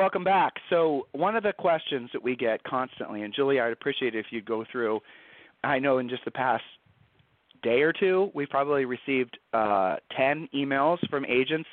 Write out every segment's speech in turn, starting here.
Welcome back. So, one of the questions that we get constantly, and Julie, I'd appreciate it if you'd go through. I know in just the past day or two, we've probably received uh, 10 emails from agents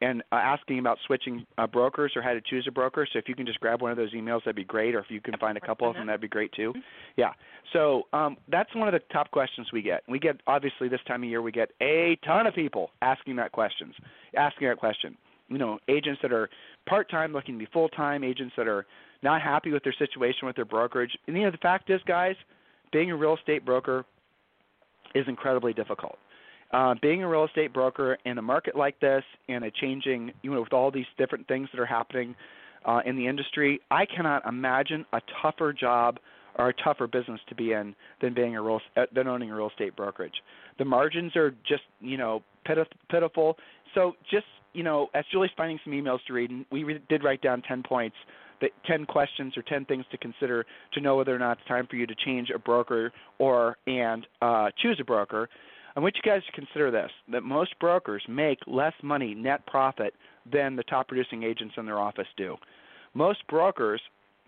and uh, asking about switching uh, brokers or how to choose a broker. So if you can just grab one of those emails, that'd be great. Or if you can find a couple of them, that'd be great too. Yeah. So um, that's one of the top questions we get. We get obviously this time of year we get a ton of people asking that questions, asking that question. You know, agents that are part time looking to be full time, agents that are not happy with their situation with their brokerage. And you know, the fact is, guys, being a real estate broker is incredibly difficult uh, being a real estate broker in a market like this, and a changing, you know, with all these different things that are happening uh, in the industry, I cannot imagine a tougher job or a tougher business to be in than being a real uh, than owning a real estate brokerage. The margins are just, you know, pitiful. So just, you know, as Julie's finding some emails to read, and we did write down 10 points, that 10 questions or 10 things to consider to know whether or not it's time for you to change a broker or and uh, choose a broker. I want you guys to consider this that most brokers make less money net profit than the top producing agents in their office do. Most brokers,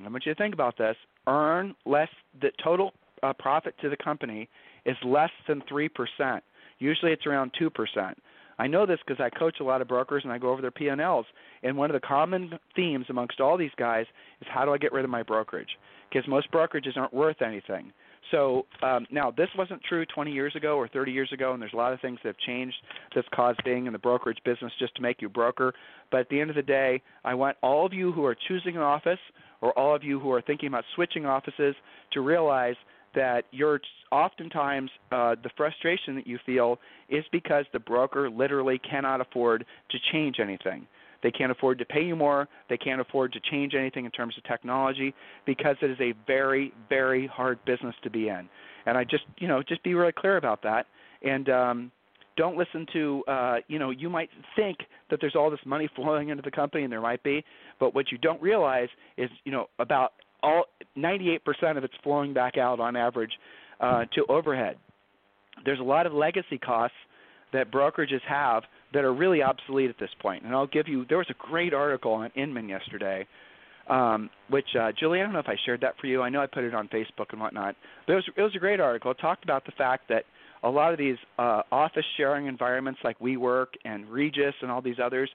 I want you to think about this, earn less, the total uh, profit to the company is less than 3%. Usually it's around 2%. I know this because I coach a lot of brokers and I go over their P&Ls. And one of the common themes amongst all these guys is how do I get rid of my brokerage? Because most brokerages aren't worth anything. So um, now this wasn't true 20 years ago or 30 years ago, and there's a lot of things that have changed that's caused being in the brokerage business just to make you a broker. But at the end of the day, I want all of you who are choosing an office or all of you who are thinking about switching offices to realize that you're oftentimes uh, the frustration that you feel is because the broker literally cannot afford to change anything. They can't afford to pay you more. They can't afford to change anything in terms of technology because it is a very, very hard business to be in. And I just, you know, just be really clear about that. And um, don't listen to, uh, you know, you might think that there's all this money flowing into the company, and there might be, but what you don't realize is, you know, about all 98% of it's flowing back out on average uh, to overhead. There's a lot of legacy costs that brokerages have that are really obsolete at this point. And I'll give you there was a great article on Inman yesterday, um, which uh, Julie, I don't know if I shared that for you. I know I put it on Facebook and whatnot. But it was it was a great article. It talked about the fact that a lot of these uh, office sharing environments like WeWork and Regus and all these others,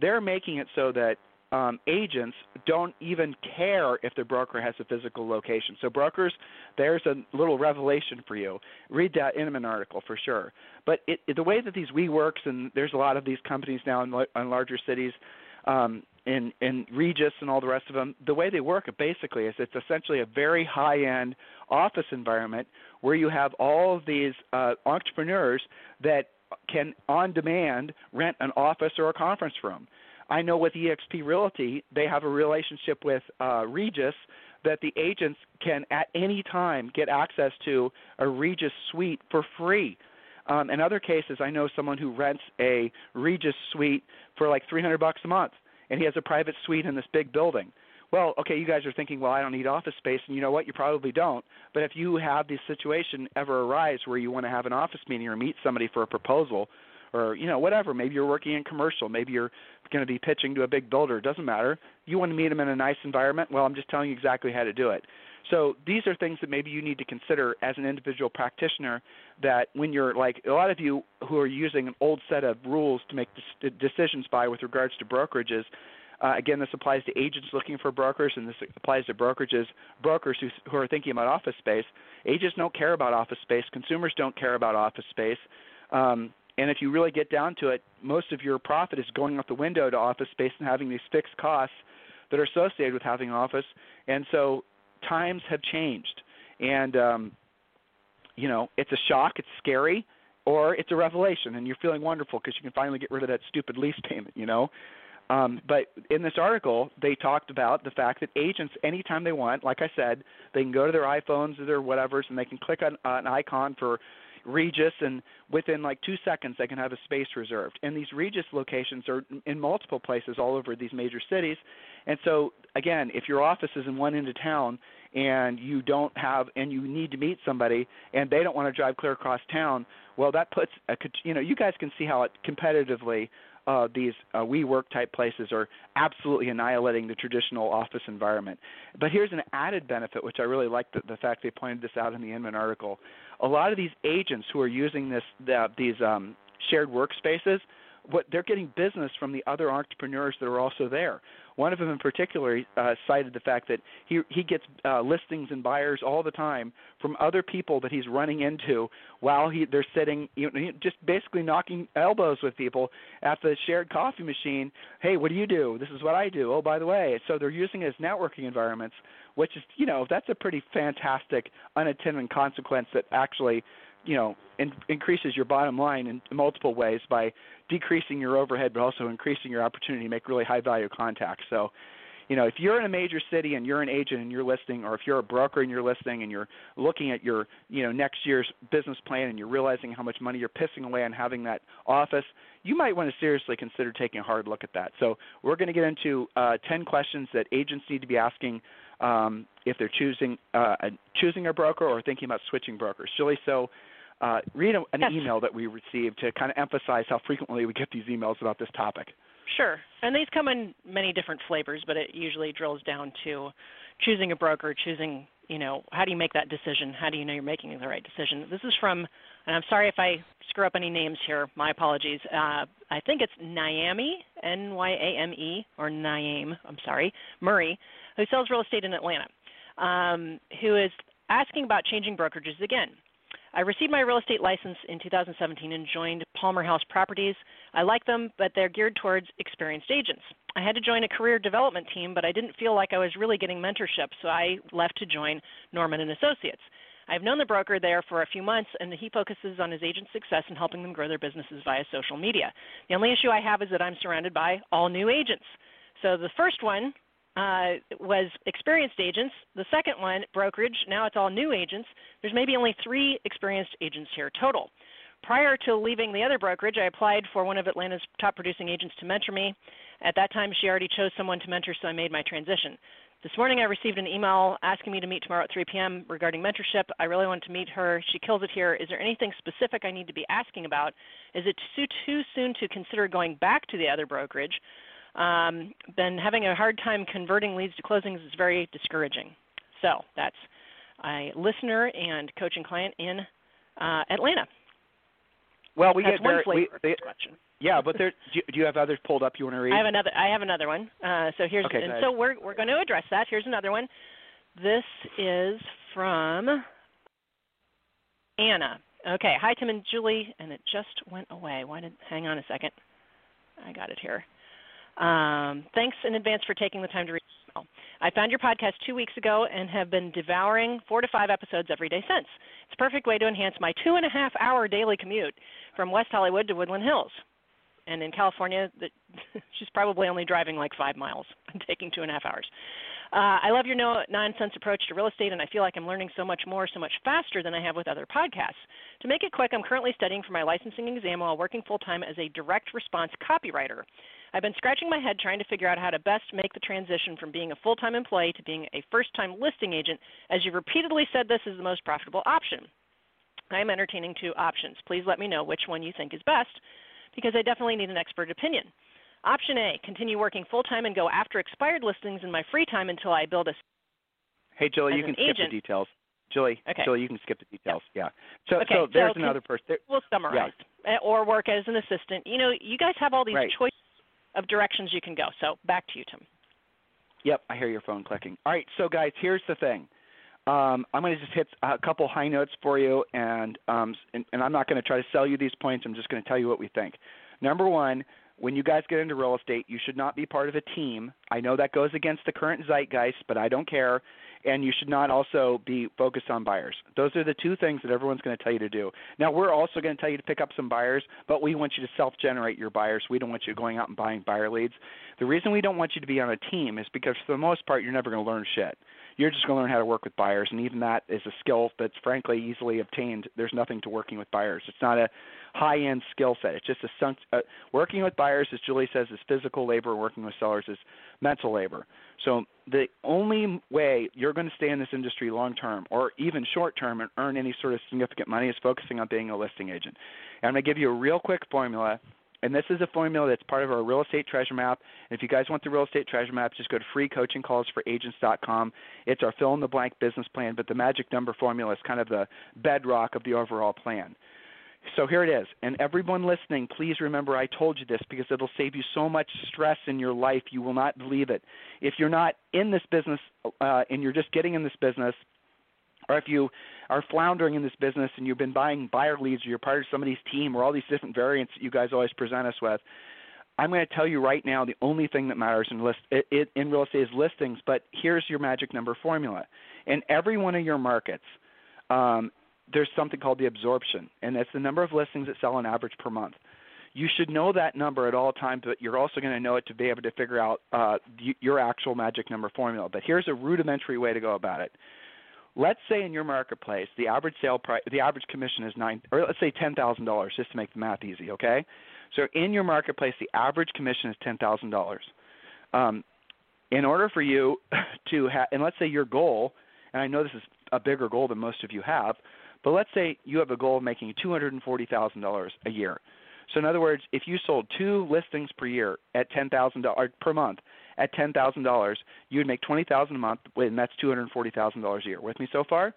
they're making it so that um, agents don't even care if their broker has a physical location. So brokers, there's a little revelation for you. Read that Inman article for sure. But it, it, the way that these WeWorks and there's a lot of these companies now in, in larger cities, um, in in Regus and all the rest of them, the way they work basically is it's essentially a very high-end office environment where you have all of these uh, entrepreneurs that can on demand rent an office or a conference room I know with eXp Realty, they have a relationship with uh, Regus that the agents can at any time get access to a Regus suite for free. Um, in other cases, I know someone who rents a Regus suite for like 300 bucks a month, and he has a private suite in this big building. Well, okay, you guys are thinking, well, I don't need office space, and you know what? You probably don't. But if you have this situation ever arise where you want to have an office meeting or meet somebody for a proposal, or you know whatever maybe you're working in commercial maybe you're going to be pitching to a big builder doesn't matter you want to meet them in a nice environment well i'm just telling you exactly how to do it so these are things that maybe you need to consider as an individual practitioner that when you're like a lot of you who are using an old set of rules to make decisions by with regards to brokerages uh, again, this applies to agents looking for brokers, and this applies to brokerages, brokers who, who are thinking about office space. Agents don't care about office space. Consumers don't care about office space. Um, and if you really get down to it, most of your profit is going out the window to office space and having these fixed costs that are associated with having office. And so times have changed. And, um, you know, it's a shock, it's scary. or it's a revelation and you're feeling wonderful because you can finally get rid of that stupid lease payment, you know. Um, but in this article, they talked about the fact that agents, anytime they want, like I said, they can go to their iPhones or their whatevers and they can click on uh, an icon for Regus, and within like two seconds, they can have a space reserved. And these Regus locations are in multiple places all over these major cities. And so, again, if your office is in one end of town and you don't have and you need to meet somebody and they don't want to drive clear across town, well, that puts a you know you guys can see how it competitively uh, these uh, WeWork type places are absolutely annihilating the traditional office environment. But here's an added benefit, which I really like the, the fact they pointed this out in the Inman article. A lot of these agents who are using this the, these um, shared workspaces, what they're getting business from the other entrepreneurs that are also there. One of them in particular uh, cited the fact that he he gets uh, listings and buyers all the time from other people that he's running into while he they're sitting, you know, just basically knocking elbows with people at the shared coffee machine. Hey, what do you do? This is what I do. Oh, by the way, so they're using it as networking environments, which is you know that's a pretty fantastic unintended consequence that actually you know in, increases your bottom line in multiple ways by decreasing your overhead, but also increasing your opportunity to make really high value contacts. So, you know, if you're in a major city and you're an agent and you're listing, or if you're a broker and you're listing and you're looking at your, you know, next year's business plan and you're realizing how much money you're pissing away on having that office, you might want to seriously consider taking a hard look at that. So we're going to get into uh, 10 questions that agents need to be asking um, if they're choosing uh, choosing a broker or thinking about switching brokers. Julie, so uh, read a, an yes. email that we received to kind of emphasize how frequently we get these emails about this topic. Sure. And these come in many different flavors, but it usually drills down to choosing a broker, choosing, you know, how do you make that decision? How do you know you're making the right decision? This is from, and I'm sorry if I screw up any names here, my apologies. Uh, I think it's Nyame, N Y A M E, or Nyame, I'm sorry, Murray, who sells real estate in Atlanta, um, who is asking about changing brokerages again. I received my real estate license in 2017 and joined Palmer House Properties. I like them, but they're geared towards experienced agents. I had to join a career development team, but I didn't feel like I was really getting mentorship, so I left to join Norman and Associates. I've known the broker there for a few months, and he focuses on his agents' success and helping them grow their businesses via social media. The only issue I have is that I'm surrounded by all new agents. So the first one uh, was experienced agents. The second one, brokerage. Now it's all new agents. There's maybe only three experienced agents here total. Prior to leaving the other brokerage, I applied for one of Atlanta's top producing agents to mentor me. At that time, she already chose someone to mentor, so I made my transition. This morning, I received an email asking me to meet tomorrow at 3 p.m. regarding mentorship. I really want to meet her. She kills it here. Is there anything specific I need to be asking about? Is it too, too soon to consider going back to the other brokerage? Um, been having a hard time converting leads to closings is very discouraging. So that's a listener and coaching client in uh, Atlanta. Well, we that's get one very, flavor we, of the question. Yeah, but there. Do you, do you have others pulled up you want to read? I have another. I have another one. Uh, so here's Okay, and so we're we're going to address that. Here's another one. This is from Anna. Okay, hi Tim and Julie, and it just went away. Why did? Hang on a second. I got it here. Um, thanks in advance for taking the time to read. I found your podcast two weeks ago and have been devouring four to five episodes every day since. It's a perfect way to enhance my two and a half hour daily commute from West Hollywood to Woodland Hills. And in California, the, she's probably only driving like five miles and taking two and a half hours. Uh, I love your no nonsense approach to real estate, and I feel like I'm learning so much more, so much faster than I have with other podcasts. To make it quick, I'm currently studying for my licensing exam while working full time as a direct response copywriter. I've been scratching my head trying to figure out how to best make the transition from being a full time employee to being a first time listing agent, as you repeatedly said this is the most profitable option. I am entertaining two options. Please let me know which one you think is best, because I definitely need an expert opinion. Option A continue working full time and go after expired listings in my free time until I build a. Hey, Julie, you an can skip agent- the details. Julie, Okay. Julie, you can skip the details. Yeah. So, Okay, so there's so another person. There, We'll summarize. Uh, Or work as an assistant. You know, you guys have all these Right. choices of directions you can go. So back to you, Tim. Yep, I hear your phone clicking. All right, so guys, here's the thing. Um, I'm going to just hit a couple high notes for you, and, um, and, and I'm not going to try to sell you these points. I'm just going to tell you what we think. Number one, when you guys get into real estate, you should not be part of a team. I know that goes against the current zeitgeist, but I don't care. And you should not also be focused on buyers. Those are the two things that everyone's going to tell you to do. Now, we're also going to tell you to pick up some buyers, but we want you to self generate your buyers. We don't want you going out and buying buyer leads. The reason we don't want you to be on a team is because, for the most part, you're never going to learn shit. You're just going to learn how to work with buyers, and even that is a skill that's frankly easily obtained. There's nothing to working with buyers. It's not a high-end skill set. It's just a uh, working with buyers, as Julie says, is physical labor. Working with sellers is mental labor. So the only way you're going to stay in this industry long term, or even short term, and earn any sort of significant money is focusing on being a listing agent. And I'm going to give you a real quick formula and this is a formula that's part of our real estate treasure map. And if you guys want the real estate treasure map, just go to freecoachingcallsforagents.com. It's our fill in the blank business plan, but the magic number formula is kind of the bedrock of the overall plan. So here it is. And everyone listening, please remember I told you this because it'll save you so much stress in your life. You will not believe it. If you're not in this business uh, and you're just getting in this business, or if you are floundering in this business and you've been buying buyer leads or you're part of somebody's team or all these different variants that you guys always present us with, I'm going to tell you right now the only thing that matters in list in real estate is listings. But here's your magic number formula. In every one of your markets, um, there's something called the absorption, and that's the number of listings that sell on average per month. You should know that number at all times, but you're also going to know it to be able to figure out uh, your actual magic number formula. But here's a rudimentary way to go about it let's say in your marketplace the average sale price the average commission is nine or let's say ten thousand dollars just to make the math easy okay? So in your marketplace the average commission is ten thousand dollars. Um, in order for you to have and let's say your goal and i know this is a bigger goal than most of you have but let's say you have a goal of making two hundred and forty thousand dollars a year. So in other words if you sold two listings per year at ten thousand dollars per month at ten thousand dollars, you would make twenty thousand a month, and that's two hundred forty thousand dollars a year. With me so far?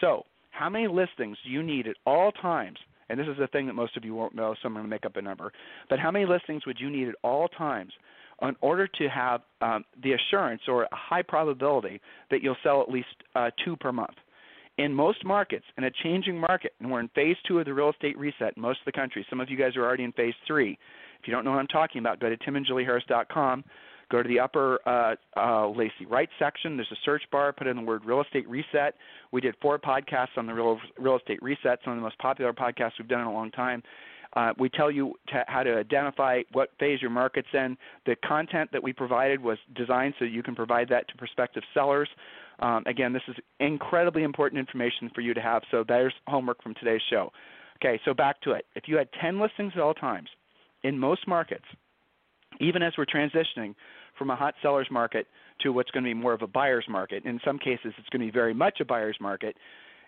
So, how many listings do you need at all times? And this is the thing that most of you won't know, so I'm going to make up a number. But how many listings would you need at all times in order to have um, the assurance or a high probability that you'll sell at least uh, two per month? in most markets, in a changing market, and we're in phase two of the real estate reset in most of the country. Some of you guys are already in phase three. If you don't know what I'm talking about, go to timandjulieharris.com. Go to the upper uh, uh, Lacey right section. There's a search bar. Put in the word real estate reset. We did four podcasts on the real, real estate reset, some of the most popular podcasts we've done in a long time. Uh, we tell you to, how to identify what phase your market's in. The content that we provided was designed so you can provide that to prospective sellers. Um, again, this is incredibly important information for you to have, so there's homework from today's show. Okay, so back to it. If you had 10 listings at all times in most markets, even as we're transitioning from a hot seller's market to what's going to be more of a buyer's market. In some cases, it's going to be very much a buyer's market,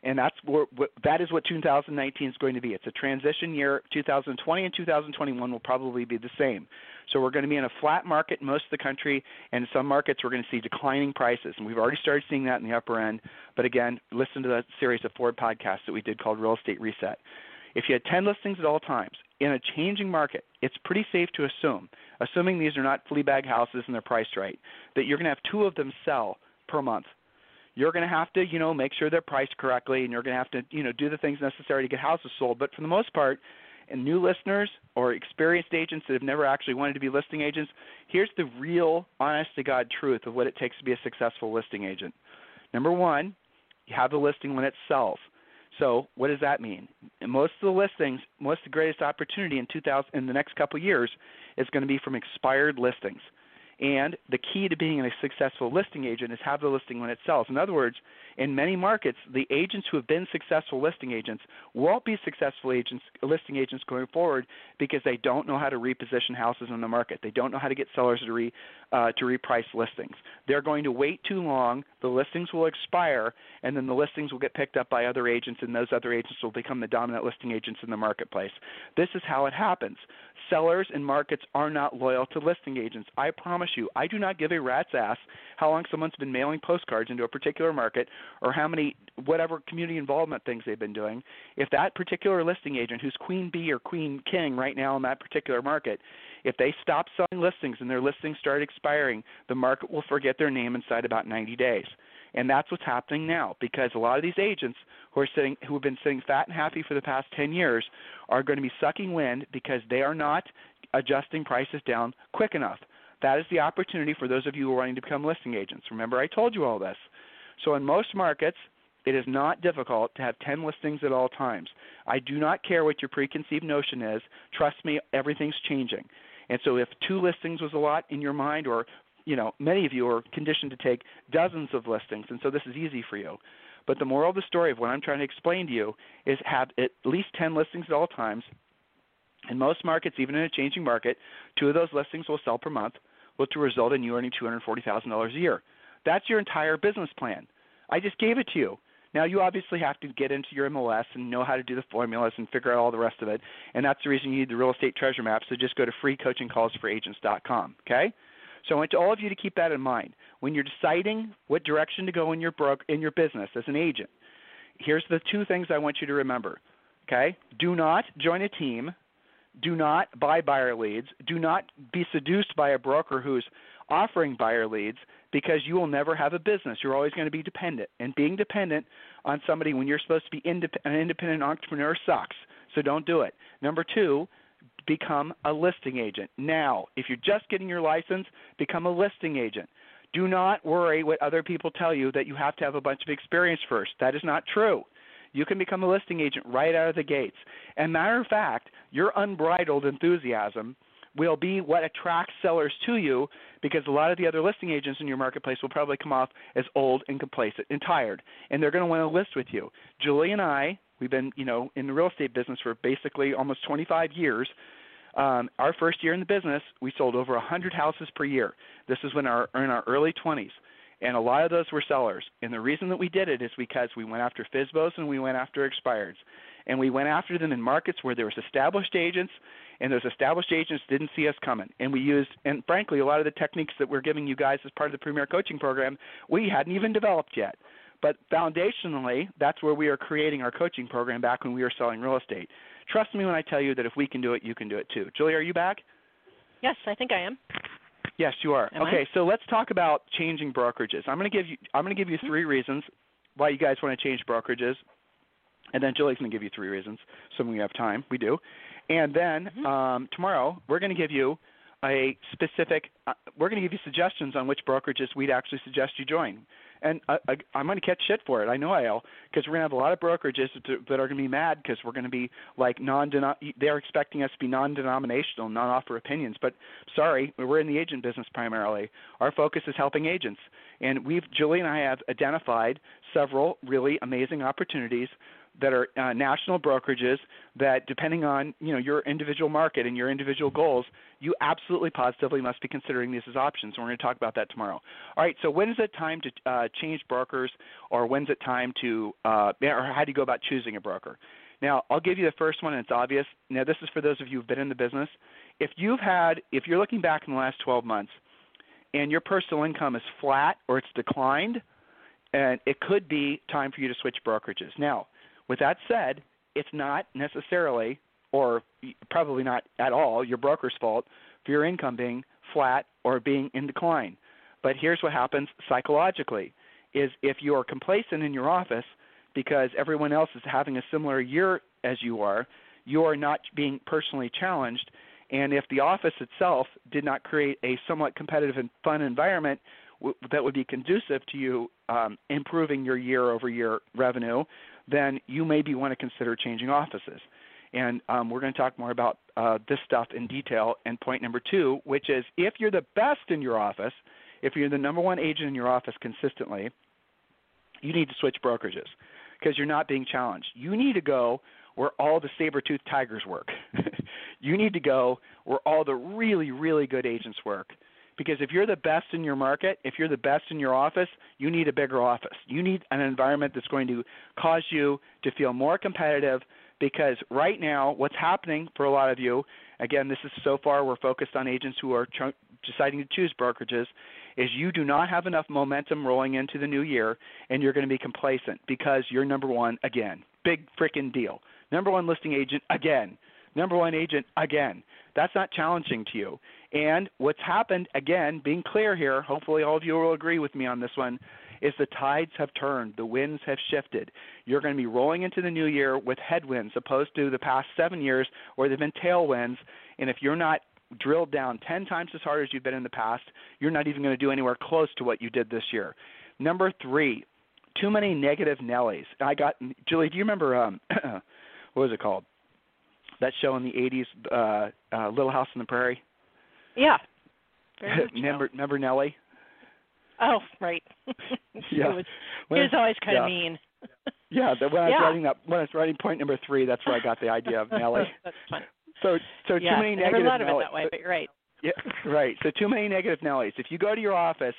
and that's what, that is what 2019 is going to be. It's a transition year. 2020 and 2021 will probably be the same. So we're going to be in a flat market in most of the country, and in some markets we're going to see declining prices, and we've already started seeing that in the upper end. But again, listen to that series of Ford podcasts that we did called Real Estate Reset. If you had 10 listings at all times in a changing market, it's pretty safe to assume, assuming these are not flea bag houses and they're priced right, that you're going to have two of them sell per month. You're going to have to, you know, make sure they're priced correctly, and you're going to have to, you know, do the things necessary to get houses sold. But for the most part, and new listeners or experienced agents that have never actually wanted to be listing agents, here's the real, honest to God truth of what it takes to be a successful listing agent. Number one, you have the listing when it sells. So what does that mean? Most of the listings, most of the greatest opportunity in 2000 in the next couple years is going to be from expired listings. And the key to being a successful listing agent is have the listing when it sells. In other words, in many markets, the agents who have been successful listing agents won't be successful agents, listing agents going forward because they don't know how to reposition houses in the market. They don't know how to get sellers to re, uh, to reprice listings. They're going to wait too long. The listings will expire, and then the listings will get picked up by other agents, and those other agents will become the dominant listing agents in the marketplace. This is how it happens. Sellers and markets are not loyal to listing agents. I promise you, I do not give a rat's ass how long someone's been mailing postcards into a particular market or how many whatever community involvement things they've been doing, if that particular listing agent who's queen bee or queen king right now in that particular market, if they stop selling listings and their listings start expiring, the market will forget their name inside about 90 days. And that's what's happening now because a lot of these agents who are sitting who have been sitting fat and happy for the past 10 years are going to be sucking wind because they are not adjusting prices down quick enough. That is the opportunity for those of you who are wanting to become listing agents. Remember I told you all this. So in most markets, it is not difficult to have 10 listings at all times. I do not care what your preconceived notion is. Trust me, everything's changing. And so if two listings was a lot in your mind or you know, many of you are conditioned to take dozens of listings, and so this is easy for you. But the moral of the story of what I'm trying to explain to you is have at least 10 listings at all times. In most markets, even in a changing market, two of those listings will sell per month, which will result in you earning $240,000 a year. That's your entire business plan. I just gave it to you. Now you obviously have to get into your MLS and know how to do the formulas and figure out all the rest of it. And that's the reason you need the real estate treasure map. So just go to freecoachingcallsforagents.com. Okay? So I want all of you to keep that in mind when you're deciding what direction to go in your bro- in your business as an agent. Here's the two things I want you to remember. Okay? Do not join a team. Do not buy buyer leads. Do not be seduced by a broker who's offering buyer leads because you will never have a business. You're always going to be dependent. And being dependent on somebody when you're supposed to be indep- an independent entrepreneur sucks. So don't do it. Number two, become a listing agent. Now, if you're just getting your license, become a listing agent. Do not worry what other people tell you that you have to have a bunch of experience first. That is not true. You can become a listing agent right out of the gates. And matter of fact, your unbridled enthusiasm will be what attracts sellers to you because a lot of the other listing agents in your marketplace will probably come off as old and complacent and tired and they're going to want to list with you. Julie and I, we've been, you know, in the real estate business for basically almost 25 years. Um, our first year in the business, we sold over 100 houses per year. This is when our in our early 20s, and a lot of those were sellers. And the reason that we did it is because we went after FSBOs and we went after expireds, and we went after them in markets where there was established agents, and those established agents didn't see us coming. And we used, and frankly, a lot of the techniques that we're giving you guys as part of the Premier Coaching Program, we hadn't even developed yet. But foundationally, that's where we are creating our coaching program back when we were selling real estate. Trust me when I tell you that if we can do it, you can do it too. Julie, are you back? Yes, I think I am. Yes, you are. Am okay, I? so let's talk about changing brokerages. I'm going to give you I'm going to give you Mm-hmm. three reasons why you guys want to change brokerages, and then Julie's going to give you three reasons. So when we have time, we do, and then Mhm. um, tomorrow we're going to give you a specific. Uh, we're going to give you suggestions on which brokerages we'd actually suggest you join. And uh, I, I'm going to catch shit for it. I know I will, because we're going to have a lot of brokerages that that are going to be mad because we're going to be like non. They're expecting us to be non-denominational, non-offer opinions. But sorry, we're in the agent business primarily. Our focus is helping agents, and we've Julie and I have identified several really amazing opportunities that are uh, national brokerages that depending on you know your individual market and your individual goals you absolutely positively must be considering these as options. And we're going to talk about that tomorrow. All right so when is it time to uh, change brokers or when's it time to uh, or how do you go about choosing a broker? Now i'll give you the first one and it's obvious. Now this is for those of you who've been in the business. If you've had if you're looking back in the last 12 months and your personal income is flat or it's declined and it could be time for you to switch brokerages. Now with that said, it's not necessarily, or probably not at all, your broker's fault for your income being flat or being in decline. But here's what happens psychologically is if you are complacent in your office because everyone else is having a similar year as you are, you are not being personally challenged. And if the office itself did not create a somewhat competitive and fun environment w- that would be conducive to you um, improving your year over year revenue, then you maybe want to consider changing offices. And um, we're going to talk more about uh, this stuff in detail. And point number two, which is if you're the best in your office, if you're the number one agent in your office consistently, you need to switch brokerages because you're not being challenged. You need to go where all the saber-toothed tigers work. you need to go where all the really, really good agents work. Because if you're the best in your market, if you're the best in your office, you need a bigger office. You need an environment that's going to cause you to feel more competitive. Because right now, what's happening for a lot of you, again, this is so far we're focused on agents who are ch- deciding to choose brokerages, is you do not have enough momentum rolling into the new year, and you're going to be complacent because you're number one again. Big freaking deal. Number one listing agent again. Number one agent again. That's not challenging to you. And what's happened, again, being clear here, hopefully all of you will agree with me on this one, is the tides have turned. The winds have shifted. You're going to be rolling into the new year with headwinds opposed to the past seven years where they've been tailwinds. And if you're not drilled down 10 times as hard as you've been in the past, you're not even going to do anywhere close to what you did this year. Number three, too many negative Nellies. I got Julie. Do you remember um, what was it called? That show in the '80s, uh, uh, Little House on the Prairie. Yeah. remember, remember Nellie? Oh, right. yeah. was, he was always kind yeah. of mean. yeah, the, when I was Yeah. writing that, when I was writing point number three, that's where I got the idea of Nellie. That's fun. So, so yeah, too many I never negative thought of it Nellies. that way, but you're right. Yeah, right. So too many negative Nellies. If you go to your office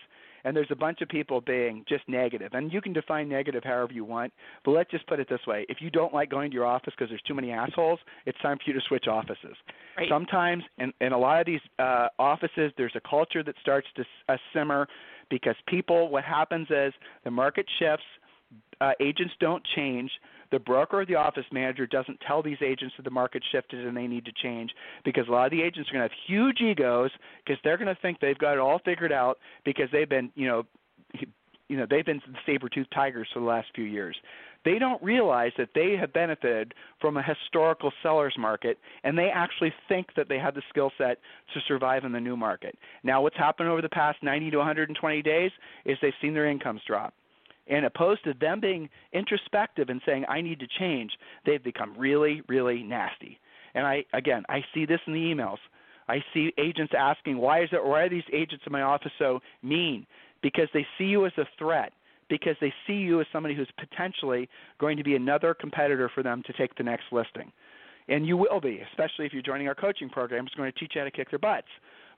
and there's a bunch of people being just negative, and you can define negative however you want, but let's just put it this way: if you don't like going to your office because there's too many assholes, it's time for you to switch offices. Right. Sometimes, in, in a lot of these uh, offices, there's a culture that starts to uh, simmer because people. What happens is the market shifts. Uh, agents don't change. The broker or the office manager doesn't tell these agents that the market shifted and they need to change because a lot of the agents are going to have huge egos because they're going to think they've got it all figured out because they've been, you know, you know, they've been the saber-toothed tigers for the last few years. They don't realize that they have benefited from a historical seller's market, and they actually think that they have the skill set to survive in the new market. Now, what's happened over the past 90 to 120 days is they've seen their incomes drop. And opposed to them being introspective and saying, I need to change, they've become really, really nasty. And I, again, I see this in the emails. I see agents asking, why is it, why are these agents in my office so mean? Because they see you as a threat. Because they see you as somebody who's potentially going to be another competitor for them to take the next listing. And you will be, especially if you're joining our coaching program. It's going to teach you how to kick their butts.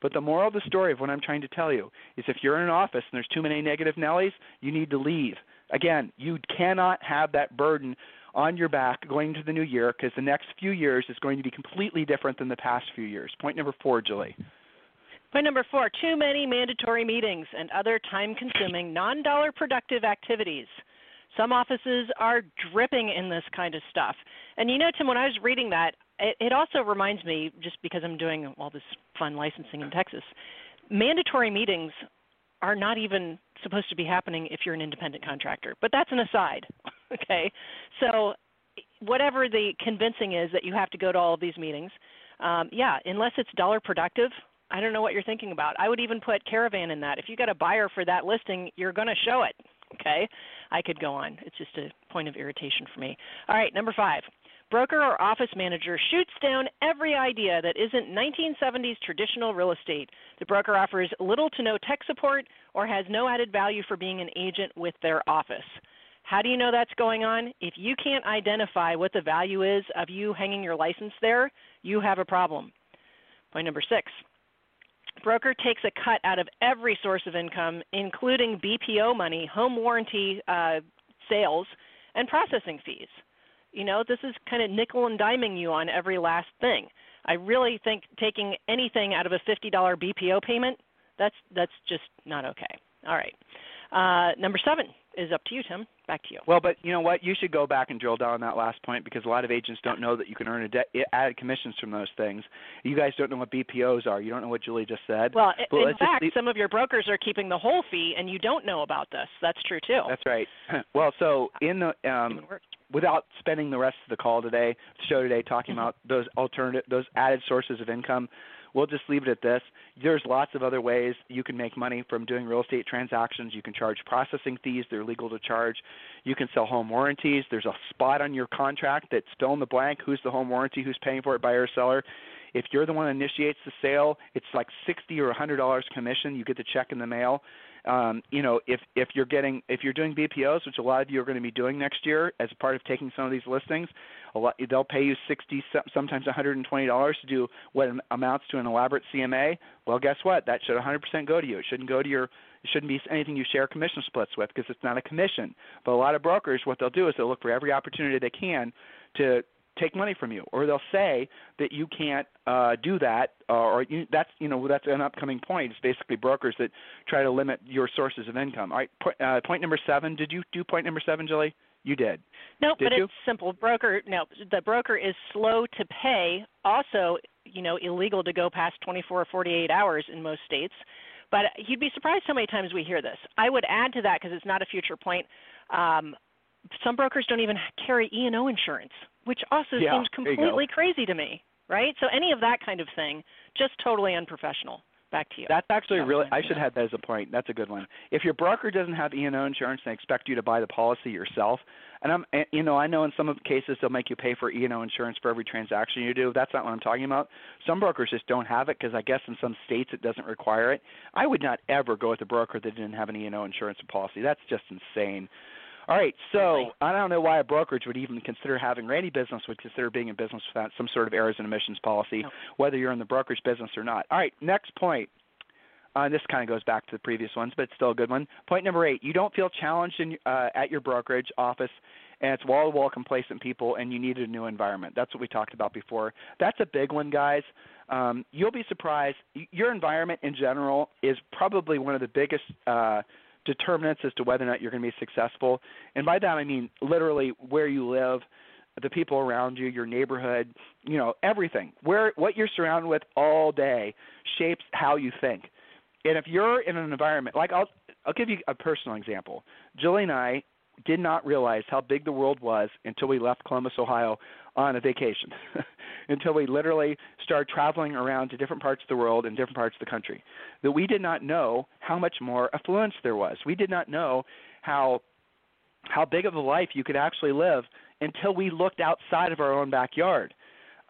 But the moral of the story of what I'm trying to tell you is if you're in an office and there's too many negative Nellies, you need to leave. Again, you cannot have that burden on your back going into the new year because the next few years is going to be completely different than the past few years. Point number four, Julie. Point number four too many mandatory meetings and other time consuming, non dollar productive activities. Some offices are dripping in this kind of stuff. And you know, Tim, when I was reading that, it, it also reminds me, just because I'm doing all this fun licensing in Texas, mandatory meetings are not even supposed to be happening if you're an independent contractor. But that's an aside. okay? So, whatever the convincing is that you have to go to all of these meetings, um, yeah, unless it's dollar productive, I don't know what you're thinking about. I would even put caravan in that. If you got a buyer for that listing, you're going to show it. Okay? I could go on. It's just a point of irritation for me. All right, number five. Broker or office manager shoots down every idea that isn't 1970s traditional real estate. The broker offers little to no tech support or has no added value for being an agent with their office. How do you know that's going on? If you can't identify what the value is of you hanging your license there, you have a problem. Point number six broker takes a cut out of every source of income, including BPO money, home warranty uh, sales, and processing fees. You know, this is kind of nickel and diming you on every last thing. I really think taking anything out of a $50 BPO payment, that's that's just not okay. All right. Uh, number seven is up to you, Tim. Back to you. Well, but you know what? You should go back and drill down on that last point because a lot of agents don't know that you can earn a de- added commissions from those things. You guys don't know what BPOs are. You don't know what Julie just said. Well, But in fact, some of your brokers are keeping the whole fee, and you don't know about this. That's true too. That's right. Well, so in the um, without spending the rest of the call today, the show today, talking Mhm. about those alternative, those added sources of income, we'll just leave it at this. There's lots of other ways you can make money from doing real estate transactions. You can charge processing fees; they're legal to charge. You can sell home warranties. There's a spot on your contract that's fill in the blank. Who's the home warranty? Who's paying for it? Buyer or seller? If you're the one that initiates the sale, it's like sixty or a hundred dollars commission. You get the check in the mail. Um, you know, if if you're getting if you're doing BPOs, which a lot of you are going to be doing next year as part of taking some of these listings, a lot they'll pay you sixty, sometimes one hundred and twenty dollars to do what amounts to an elaborate CMA. Well, guess what? That should 100% go to you. It shouldn't go to your it shouldn't be anything you share commission splits with because it's not a commission. But a lot of brokers, what they'll do is they'll look for every opportunity they can to take money from you, or they'll say that you can't uh, do that, uh, or you, that's you know that's an upcoming point. It's basically brokers that try to limit your sources of income. All right, point, uh, point number seven. Did you do point number seven, Julie? You did. No, Did but you? it's simple. Broker, no, the broker is slow to pay. Also, you know, illegal to go past 24 or 48 hours in most states. But you'd be surprised how many times we hear this. I would add to that because it's not a future point. Um, some brokers don't even carry E and O insurance, which also Yeah, seems there you go. completely crazy to me. Right? So any of that kind of thing, just totally unprofessional. back to you. That's actually really. I should have that as a point. That's a good one. If your broker doesn't have E&O insurance and expect you to buy the policy yourself, and I'm, you know, I know in some cases they'll make you pay for E&O insurance for every transaction you do. That's not what I'm talking about. Some brokers just don't have it because I guess in some states it doesn't require it. I would not ever go with a broker that didn't have an E&O insurance policy. That's just insane. All right, so I don't know why a brokerage would even consider having or any business would consider being in business without some sort of errors and omissions policy, no. whether you're in the brokerage business or not. All right, next point. Uh, this kind of goes back to the previous ones, but it's still a good one. Point number eight: you don't feel challenged in, uh, at your brokerage office, and it's wall-to-wall complacent people, and you need a new environment. That's what we talked about before. That's a big one, guys. Um, you'll be surprised. Your environment in general is probably one of the biggest. Uh, determinants as to whether or not you're going to be successful. And by that I mean literally where you live, the people around you, your neighborhood, you know, everything. Where what you're surrounded with all day shapes how you think. And if you're in an environment like I'll I'll give you a personal example. Julie and I did not realize how big the world was until we left Columbus, Ohio on a vacation. until we literally started traveling around to different parts of the world and different parts of the country. That we did not know how much more affluence there was. We did not know how how big of a life you could actually live until we looked outside of our own backyard.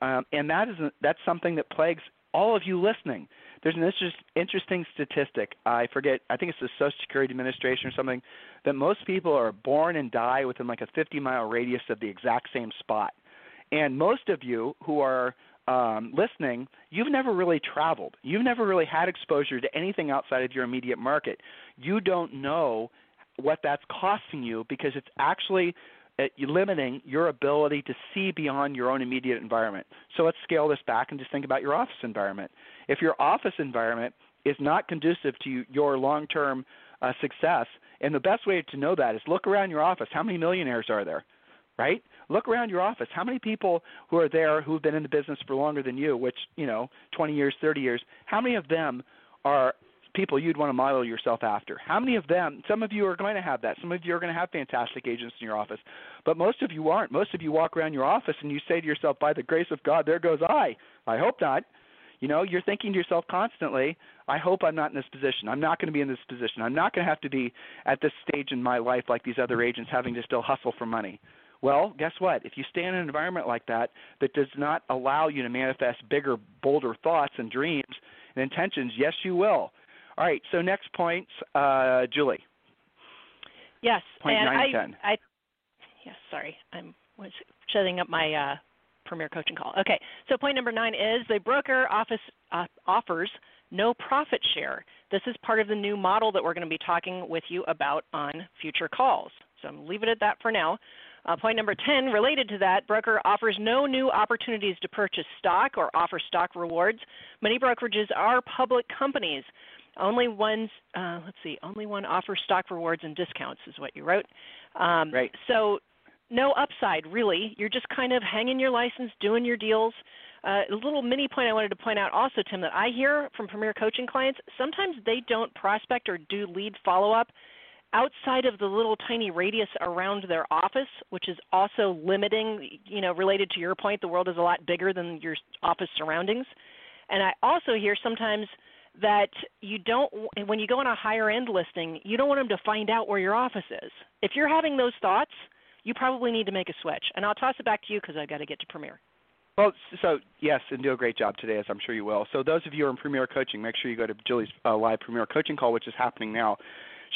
Um, and that is that's something that plagues all of you listening there's an interesting statistic. I forget. I think it's the Social Security Administration or something that most people are born and die within like a 50 mile radius of the exact same spot. And most of you who are um, listening, you've never really traveled. You've never really had exposure to anything outside of your immediate market. You don't know what that's costing you because it's actually limiting your ability to see beyond your own immediate environment. So let's scale this back and just think about your office environment. If your office environment is not conducive to your long term uh, success, and the best way to know that is look around your office. How many millionaires are there? Right? Look around your office. How many people who are there who've been in the business for longer than you, which, you know, 20 years, 30 years, how many of them are people you'd want to model yourself after. How many of them, some of you are going to have that. Some of you are going to have fantastic agents in your office. But most of you aren't. Most of you walk around your office and you say to yourself, by the grace of God, there goes I. I hope not. You know, you're thinking to yourself constantly, I hope I'm not in this position. I'm not going to be in this position. I'm not going to have to be at this stage in my life like these other agents having to still hustle for money. Well, guess what? If you stay in an environment like that that does not allow you to manifest bigger, bolder thoughts and dreams and intentions, yes, you will. All right. So next points, uh, Julie. Yes. Point and nine I, ten. I, yes. Sorry, I'm was shutting up my uh, Premier Coaching call. Okay. So point number nine is the broker office uh, offers no profit share. This is part of the new model that we're going to be talking with you about on future calls. So I'm leave it at that for now. Uh, point number 10, related to that, broker offers no new opportunities to purchase stock or offer stock rewards. Many brokerages are public companies. Only one's uh, let's see, only one offers stock rewards and discounts is what you wrote. Um, right. So no upside really. You're just kind of hanging your license, doing your deals. Uh, a little mini point I wanted to point out also, Tim, that I hear from Premier Coaching clients, sometimes they don't prospect or do lead follow up outside of the little tiny radius around their office, which is also limiting, you know, related to your point, the world is a lot bigger than your office surroundings. And I also hear sometimes that you don't when you go on a higher end listing, you don't want them to find out where your office is. If you're having those thoughts, you probably need to make a switch. And I'll toss it back to you because I've got to get to Premier. Well, so yes, and do a great job today, as I'm sure you will. So those of you who are in Premier Coaching, make sure you go to Julie's uh, live Premier Coaching call, which is happening now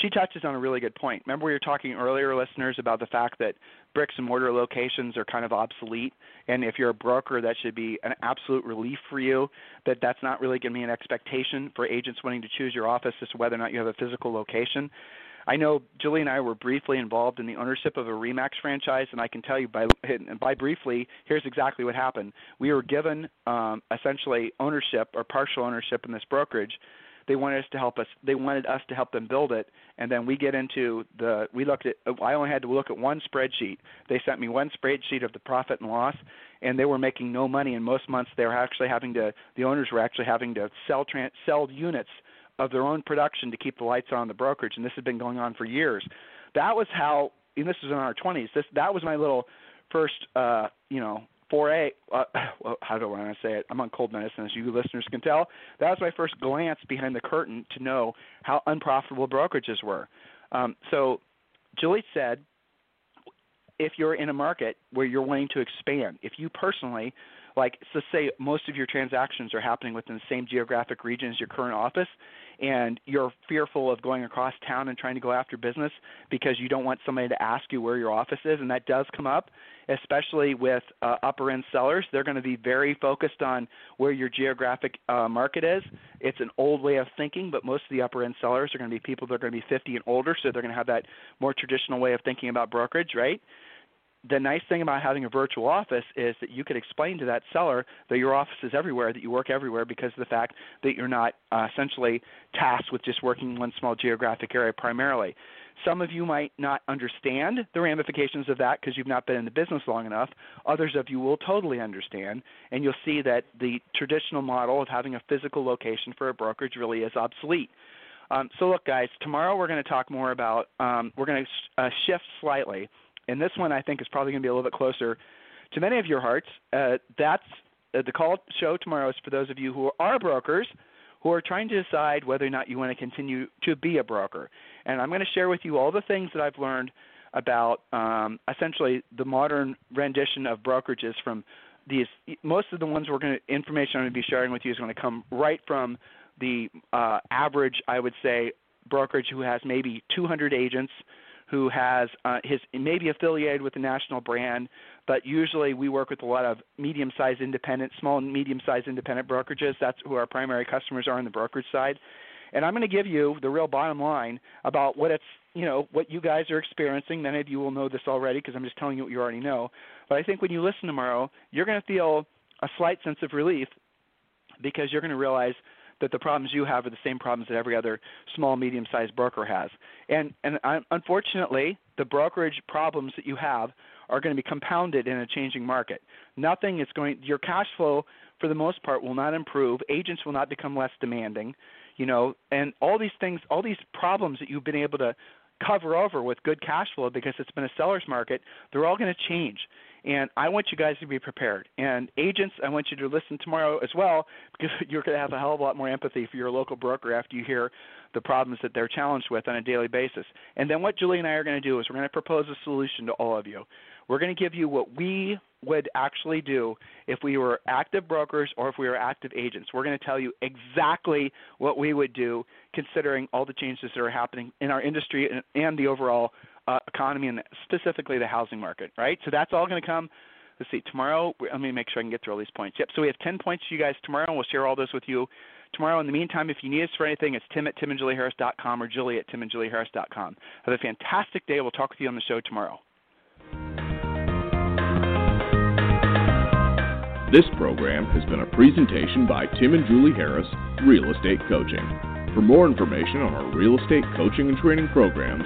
she touches on a really good point. Remember, we were talking earlier, listeners, about the fact that bricks and mortar locations are kind of obsolete, and if you're a broker, that should be an absolute relief for you. That that's not really going to be an expectation for agents wanting to choose your office as to whether or not you have a physical location. I know Julie and I were briefly involved in the ownership of a Remax franchise, and I can tell you by by briefly, here's exactly what happened. We were given um, essentially ownership or partial ownership in this brokerage they wanted us to help us. They wanted us to help them build it, and then we get into the. We looked at. I only had to look at one spreadsheet. They sent me one spreadsheet of the profit and loss, and they were making no money. And most months they were actually having to. The owners were actually having to sell tran- sell units of their own production to keep the lights on the brokerage, and this had been going on for years. That was how. And this was in our 20s. This that was my little first, uh, you know, foray. Uh, well, how do I want to say it? I'm on cold medicine, as you listeners can tell. That was my first glance behind the curtain to know how unprofitable brokerages were. Um, so, Julie said, if you're in a market where you're wanting to expand, if you personally like let's say most of your transactions are happening within the same geographic region as your current office and you're fearful of going across town and trying to go after business because you don't want somebody to ask you where your office is and that does come up especially with uh, upper end sellers. They're going to be very focused on where your geographic uh, market is. It's an old way of thinking but most of the upper end sellers are going to be people that are going to be 50 and older so they're going to have that more traditional way of thinking about brokerage right the nice thing about having a virtual office is that you could explain to that seller that your office is everywhere, that you work everywhere because of the fact that you're not uh, essentially tasked with just working in one small geographic area primarily. Some of you might not understand the ramifications of that because you've not been in the business long enough. Others of you will totally understand, and you'll see that the traditional model of having a physical location for a brokerage really is obsolete. Um, so, look, guys, tomorrow we're going to talk more about, um, we're going to uh, shift slightly and this one I think is probably going to be a little bit closer to many of your hearts. Uh, that's uh, the call show tomorrow is for those of you who are brokers who are trying to decide whether or not you want to continue to be a broker. And I'm going to share with you all the things that I've learned about um, essentially the modern rendition of brokerages from these. Most of the ones we're going to information I'm going to be sharing with you is going to come right from the uh, average, I would say, brokerage who has maybe 200 agents who has uh, his maybe affiliated with a national brand, but usually we work with a lot of medium-sized independent, small and medium-sized independent brokerages. That's who our primary customers are on the brokerage side. And I'm going to give you the real bottom line about what it's, you know, what you guys are experiencing. Many of you will know this already because I'm just telling you what you already know. But I think when you listen tomorrow, you're going to feel a slight sense of relief because you're going to realize – that the problems you have are the same problems that every other small, medium-sized broker has. And and unfortunately, the brokerage problems that you have are going to be compounded in a changing market. Nothing is going. Your cash flow, for the most part, will not improve. Agents will not become less demanding. You know, and all these things, all these problems that you've been able to cover over with good cash flow because it's been a seller's market, they're all going to change. And I want you guys to be prepared. And agents, I want you to listen tomorrow as well because you're going to have a hell of a lot more empathy for your local broker after you hear the problems that they're challenged with on a daily basis. And then what Julie and I are going to do is we're going to propose a solution to all of you. We're going to give you what we would actually do if we were active brokers or if we were active agents. We're going to tell you exactly what we would do considering all the changes that are happening in our industry and, and the overall uh, economy and specifically the housing market, right? So that's all going to come. Let's see, tomorrow, let me make sure I can get through all these points. Yep, so we have 10 points for you guys tomorrow, and we'll share all those with you tomorrow. In the meantime, if you need us for anything, it's tim at timandjulieharris.com or julie at timandjulieharris.com. Have a fantastic day. We'll talk with you on the show tomorrow. This program has been a presentation by Tim and Julie Harris, Real Estate Coaching. For more information on our real estate coaching and training programs,